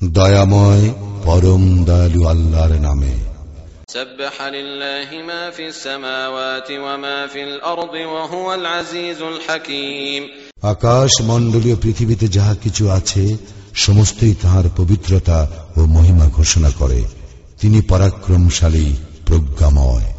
দয়াময় পরম দয়ালু আল্লাহর নামে سبح لله ما في السماوات وما في الأرض وهو العزيز الحكيم আকাশ মণ্ডলীয় পৃথিবীতে যাহা কিছু আছে সমস্তই তাহার পবিত্রতা ও মহিমা ঘোষণা করে তিনি পরাক্রমশালী প্রজ্ঞাময় هو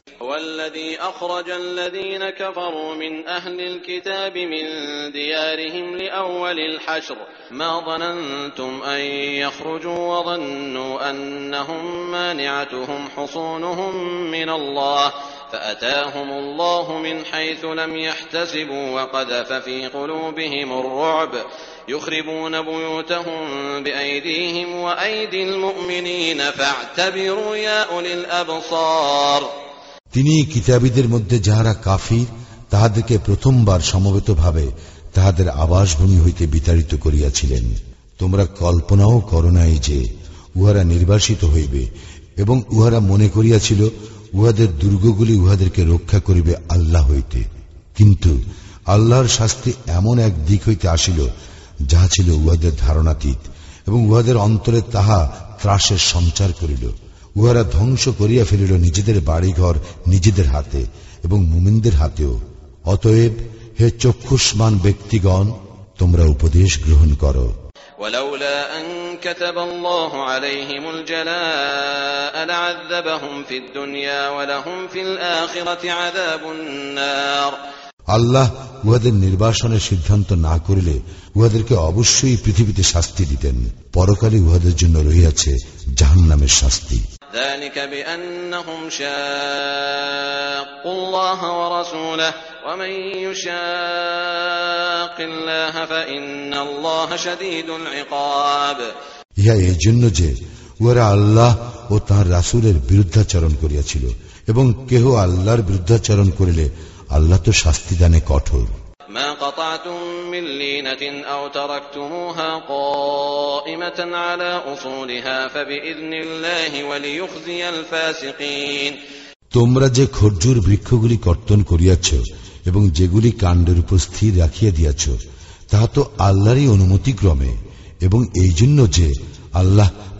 الذي أخرج الذين كفروا من أهل الكتاب من ديارهم لأول الحشر. ما ظننتم أن يخرجوا وظنوا أنهم مانعتهم حصونهم من الله. فأتاهم الله من حيث لم يحتسبوا وقذف في قلوبهم الرعب. يخربون بيوتهم بأيديهم وأيدي المؤمنين. فاعتبروا يا أولي الأبصار. তিনি কিতাবীদের মধ্যে যাহারা কাফির, তাহাদেরকে প্রথমবার সমবেতভাবে তাহাদের আবাসভূমি হইতে বিতাড়িত করিয়াছিলেন। তোমরা কল্পনাও করো নাই যে উহারা নির্বাসিত হইবে এবং উহারা মনে করিয়াছিল উহাদের দুর্গগুলি উহাদেরকে রক্ষা করিবে আল্লাহ হইতে। কিন্তু আল্লাহর শাস্তি এমন এক দিক হইতে আসিল, যাহা ছিল উহাদের ধারণাতীত এবং উহাদের অন্তরে তাহা ত্রাসের সঞ্চার করিল। উহারা ধ্বংস করিয়া ফেলিল নিজেদের বাড়িঘর নিজেদের হাতে এবং মুমিনদের হাতেও অতএব হে চক্ষুষ্মান ব্যক্তিগণ তোমরা উপদেশ গ্রহণ করো ولولا أن كتب الله عليهم الجلاء لعذبهم في الدنيا ولهم في الآخرة عذاب النار আল্লাহ উহাদের নির্বাসনের সিদ্ধান্ত না করিলে উহাদেরকে অবশ্যই পৃথিবীতে শাস্তি দিতেন পরকালে উহাদের জন্য রহিয়াছে জাহান্নামের শাস্তি ইহা এই জন্য যে ওরা আল্লাহ ও তাঁর রাসুলের বিরুদ্ধাচরণ করিয়াছিল এবং কেহ আল্লাহর বিরুদ্ধাচরণ করিলে আল্লাহ তো শাস্তিদানে কঠোর। ما قطعتم من لينة أو تركتموها قائمة على أصولها فبإذن الله وليخزي الفاسقين তোমরা যে খরজুর বৃক্ষগুলি কর্তন করিয়াছ এবং যেগুলি কাণ্ডের উপর স্থির রাখিয়া দিয়াছ তাহা তো আল্লাহরই অনুমতি ক্রমে এবং এই জন্য যে আল্লাহ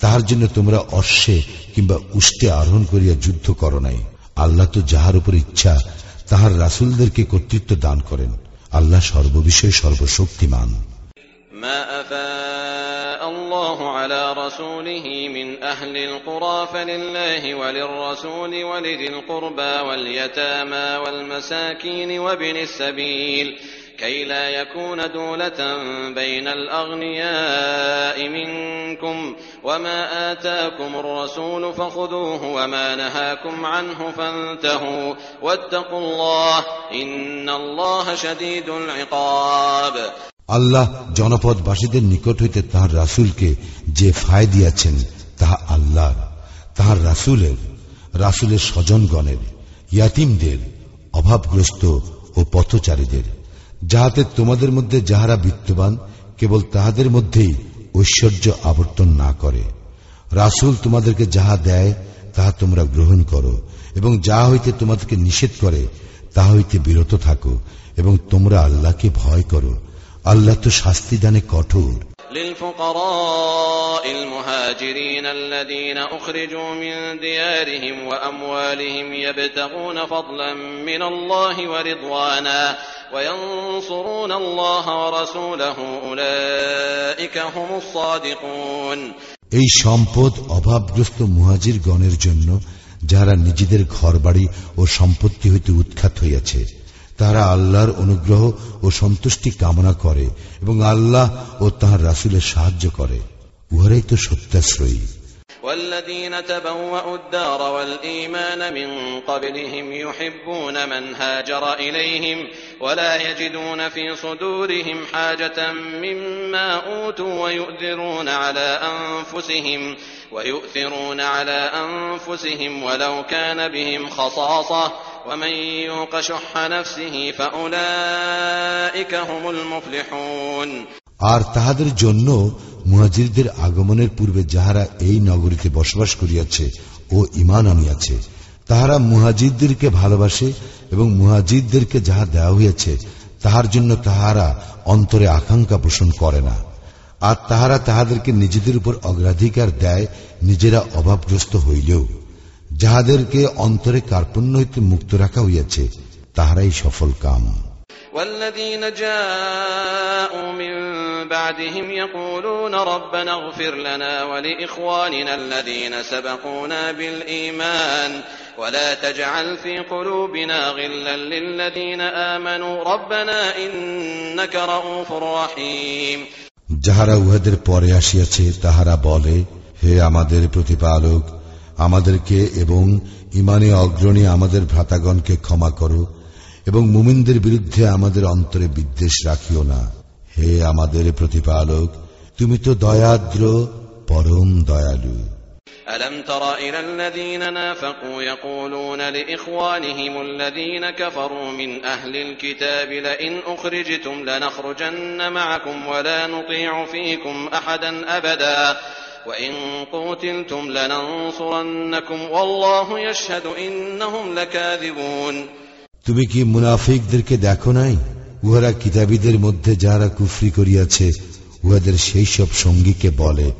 তাহার জন্য তোমরা অশ্বে কিংবা উষ্টে আরোহণ করিয়া যুদ্ধ করো নাই আল্লাহ তো যাহার উপর ইচ্ছা তাহার রাসুলদেরকে কর্তৃত্ব দান করেন আল্লাহ সর্ববিষয়ে সর্বশক্তিমান ما أفاء الله على رسوله من أهل القرى فلله وللرسول ولذي القربى واليتامى والمساكين وابن السبيل كي لا يكون دولة بين الأغنياء منكم وما آتاكم الرسول فخذوه وما نهاكم عنه فانتهوا واتقوا الله إن الله شديد العقاب আল্লাহ জনপদবাসীদের নিকট হইতে তাহার রাসুলকে যে ফায় দিয়াছেন তাহা আল্লাহ তাহার রাসুলের রাসুলের স্বজনগণের ইয়াতিমদের অভাবগ্রস্ত ও পথচারীদের যাহাতে তোমাদের মধ্যে যাহারা বিত্তবান কেবল তাহাদের মধ্যেই ঐশ্বর্য আবর্তন না করে রাসুল তোমাদেরকে যাহা দেয় তাহা তোমরা গ্রহণ করো এবং যাহা হইতে তোমাদেরকে নিষেধ করে তাহা হইতে বিরত থাকো এবং তোমরা আল্লাহকে ভয় করো আল্লাহ তো শাস্তি দানে কঠোর للفقراء المهاجرين الذين أخرجوا من ديارهم وأموالهم يبتغون فضلا من الله ورضوانا وينصرون الله ورسوله أولئك هم الصادقون এই সম্পদ অভাবগ্রস্ত মুহাজির গণের জন্য যারা নিজেদের ঘরবাড়ি ও সম্পত্তি হইতে উৎখাত হইয়াছে তারা আল্লাহর অনুগ্রহ ও সন্তুষ্টি কামনা করে এবং আল্লাহ ও তাহার রাসুলের সাহায্য করে উহারাই তো সত্যাশ্রয়ী والذين تبوأوا الدار والإيمان من قبلهم يحبون من هاجر إليهم ولا يجدون في صدورهم حاجة مما أوتوا ويؤثرون على أنفسهم ويؤثرون على أنفسهم ولو كان بهم خصاصة ومن يوق شح نفسه فأولئك هم المفلحون আর তাহাদের জন্য মুহাজিরদের আগমনের পূর্বে যাহারা এই নগরীতে বসবাস করিয়াছে ও ইমান আনিয়াছে, তাহারা মুহাজিদদেরকে ভালোবাসে এবং মুহাজিদদেরকে যাহা দেওয়া হইয়াছে, তাহার জন্য তাহারা অন্তরে আকাঙ্ক্ষা পোষণ করে না। আর তাহারা তাহাদেরকে নিজেদের উপর অগ্রাধিকার দেয়, নিজেরা অভাবগ্রস্ত হইলেও। যাহাদেরকে অন্তরে কার্পণ্য হইতে মুক্ত রাখা হইয়াছে, তাহারাই সফল কাম। والذين جاءوا من بعدهم يقولون ربنا اغفر لنا ولإخواننا الذين سبقونا بالإيمان ولا تجعل في قلوبنا غلا للذين آمنوا ربنا إنك رؤوف رحيم যাহারা উহাদের পরে আসিয়াছে তাহারা বলে হে আমাদের প্রতিপালক আমাদেরকে এবং ইমানে অগ্রণী আমাদের ভ্রাতাগণকে ক্ষমা করো এবং মুমিনদের বিরুদ্ধে আমাদের অন্তরে বিদ্বেষ রাখিও না হে আমাদের প্রতিপালক তুমি তো দয়াদ্র পরম দয়ালু ألم تر إلى الذين نافقوا يقولون لإخوانهم الذين كفروا من أهل الكتاب لئن أخرجتم لنخرجن معكم ولا نطيع فيكم أحدا أبدا وإن قوتلتم لننصرنكم والله يشهد إنهم لكاذبون তুমি কি মুনাফিকদেরকে দেখো নাই? উহারা কিতাবীদের মধ্যে যারা কুফরি করিয়াছে, উহাদের সেই সব সঙ্গীকে বলে,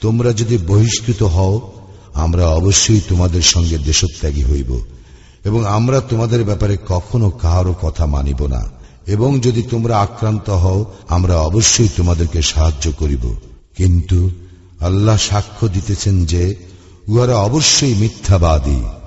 তোমরা যদি বহিষ্কৃত হও, আমরা অবশ্যই তোমাদের সঙ্গে দেশত্যাগী হইব, এবং আমরা তোমাদের ব্যাপারে কখনো কাহারও কথা মানিব না, এবং যদি তোমরা আক্রান্ত হও, আমরা অবশ্যই তোমাদেরকে সাহায্য করিব। কিন্তু আল্লাহ সাক্ষ্য দিতেছেন যে, উহারা অবশ্যই মিথ্যাবাদী।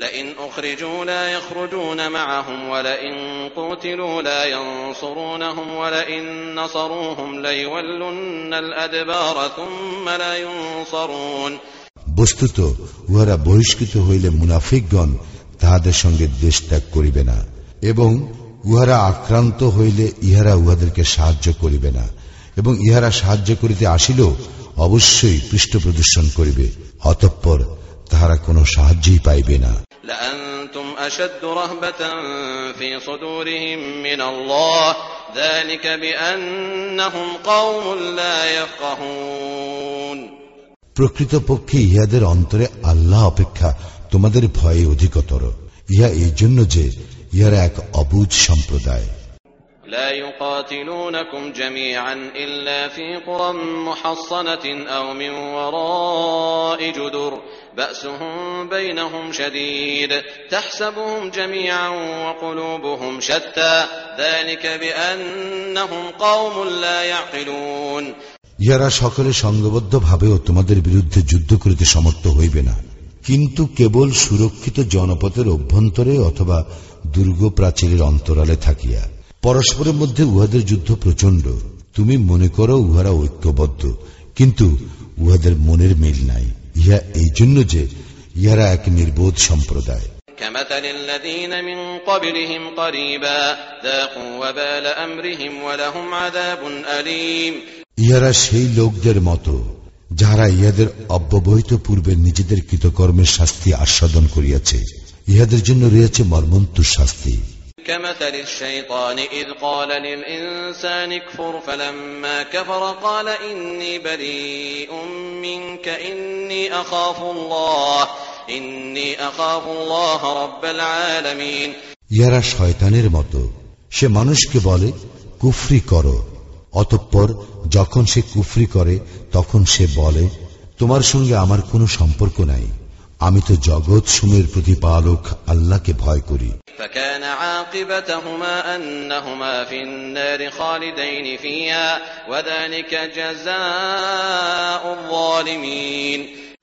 لئن أخرجوا لا يخرجون معهم ولئن قوتلوا لا ينصرونهم ولئن نصروهم ليولن الأدبار ثم لا ينصرون বস্তুত উহারা বহিষ্কৃত হইলে মুনাফিকগণ তাহাদের সঙ্গে দেশ ত্যাগ করিবে না এবং উহারা আক্রান্ত হইলে ইহারা উহাদেরকে সাহায্য করিবে না এবং ইহারা সাহায্য করিতে আসিলেও অবশ্যই পৃষ্ঠ প্রদর্শন করিবে অতঃপর তাহারা কোনো সাহায্যই পাইবে না لأنتم أشد رهبة في صدورهم من الله ذلك بأنهم قوم لا يفقهون প্রকৃতপক্ষে ইহাদের অন্তরে আল্লাহ অপেক্ষা তোমাদের ভয়ে অধিকতর ইহা এই জন্য যে ইহারা এক অবুজ সম্প্রদায় لا يقاتلونكم جميعا إلا في قرى محصنة أو من وراء جدر بأسهم بينهم شديد تحسبهم جميعا وقلوبهم شتى ذلك بأنهم قوم لا يعقلون ইহারা সকলে সঙ্গবদ্ধ ভাবেও তোমাদের বিরুদ্ধে যুদ্ধ করিতে সমর্থ হইবে না কিন্তু কেবল সুরক্ষিত জনপথের অভ্যন্তরে অথবা দুর্গ প্রাচীরের অন্তরালে থাকিয়া পরস্পরের মধ্যে উহাদের যুদ্ধ প্রচন্ড তুমি মনে করো উহারা ঐক্যবদ্ধ কিন্তু উহাদের মনের মিল নাই ইহা এই জন্য যে ইহারা এক নির্বোধ সম্প্রদায় كمثل الذين من قبلهم قريبا ذاقوا وبال أمرهم ولهم عذاب أليم ইহারা সেই লোকদের মতো যাহারা ইহাদের অব্যবহিত পূর্বে নিজেদের কৃতকর্মের শাস্তি আস্বাদন করিয়াছে ইহাদের জন্য রয়েছে মর্মন্তুর শাস্তি كمثل الشيطان إذ قال للإنسان اكفر فلما كفر قال إني بريء منك إني أخاف الله إني أخاف الله رب العالمين ইহারা শয়তানের মতো সে মানুষকে বলে কুফরি করো অতঃপর যখন সে কুফরি করে তখন সে বলে তোমার সঙ্গে আমার কোনো সম্পর্ক নাই আমি তো জগৎ সুমের প্রতিপালক আল্লাহকে ভয় করি।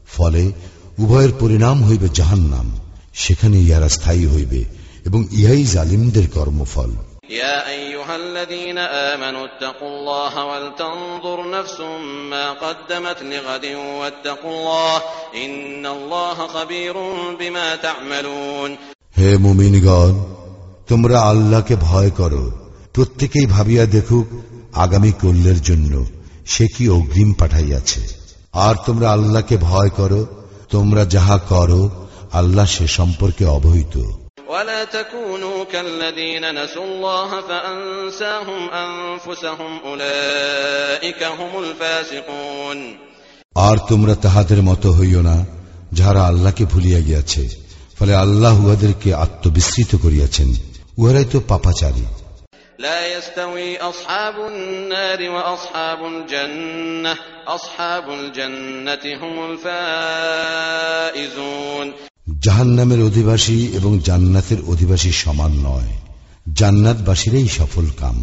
ফলে উভয়ের পরিণাম হইবে জাহান্নাম সেখানে ইয়ারা স্থায়ী হইবে এবং ইহাই জালিমদের কর্মফল। يا أيها الذين آمنوا اتقوا الله ولتنظر نفس ما قدمت لغد واتقوا الله إن الله خبير بما تعملون হে মুমিনগণ তোমরা আল্লাহকে ভয় করো প্রত্যেকেই ভাবিয়া দেখুক আগামী কল্যের জন্য সে কি অগ্রিম পাঠাইয়াছে আর তোমরা আল্লাহকে ভয় করো তোমরা যাহা করো আল্লাহ সে সম্পর্কে অবহিত ولا تكونوا كالذين نسوا الله فأنساهم أنفسهم أولئك هم الفاسقون আর তোমরা তাহাদের মতো হইও না যাহারা আল্লাহকে ভুলিয়া গিয়াছে ফলে আল্লাহ উহাদেরকে আত্মবিস্মৃত করিয়াছেন উহারাই তো পাপাচারী لا يستوي أصحاب النار وأصحاب الجنة أصحاب الجنة هم الفائزون জাহান্নামের অধিবাসী এবং জান্নাতের অধিবাসী সমান নয় জান্নাতবাসীরাই সফল কাম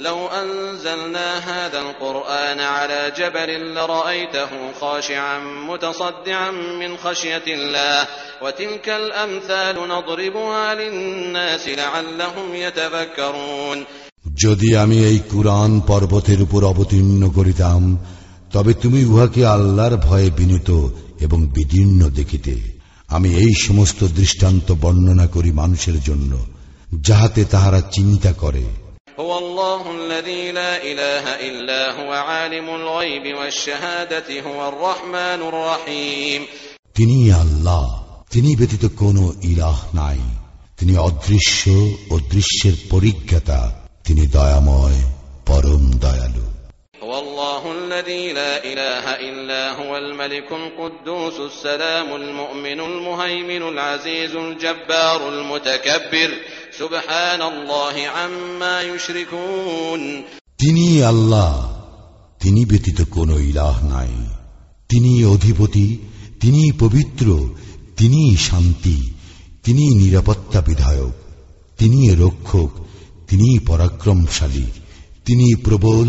لو أنزلنا هذا القرآن على جبل لرأيته خاشعا متصدعا من خشية الله وتلك الأمثال نضربها للناس لعلهم يتفكرون যদি আমি এই কুরআন পর্বতের উপর অবতীর্ণ করিতাম তবে তুমি উহাকে আল্লাহর ভয়ে বিনীত এবং বিদীর্ণ দেখিতে আমি এই সমস্ত দৃষ্টান্ত বর্ণনা করি মানুষের জন্য যাহাতে তাহারা চিন্তা করে। তিনি আল্লাহ তিনি ব্যতীত কোন ইলাহ নাই। তিনি অদৃশ্য ও দৃশ্যের পরিজ্ঞাতা তিনি দয়াময় পরম দয়ালু। هو الله الذي لا إله إلا هو الملك القدوس السلام المؤمن المهيمن العزيز الجبار المتكبر سبحان الله عما يشركون তিনি আল্লাহ তিনি ব্যতীত কোনো ইলাহ নাই তিনি অধিপতি তিনি পবিত্র তিনি শান্তি তিনি নিরাপত্তা বিধায়ক তিনি রক্ষক তিনি পরাক্রমশালী তিনি প্রবল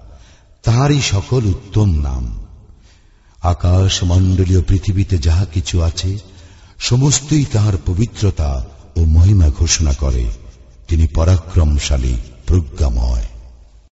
তাহারই সকল উত্তম নাম। আকাশ মণ্ডলীয় পৃথিবীতে যাহা কিছু আছে, সমস্তই তাহার পবিত্রতা ও মহিমা ঘোষণা করে। তিনি পরাক্রমশালী, প্রজ্ঞাময়।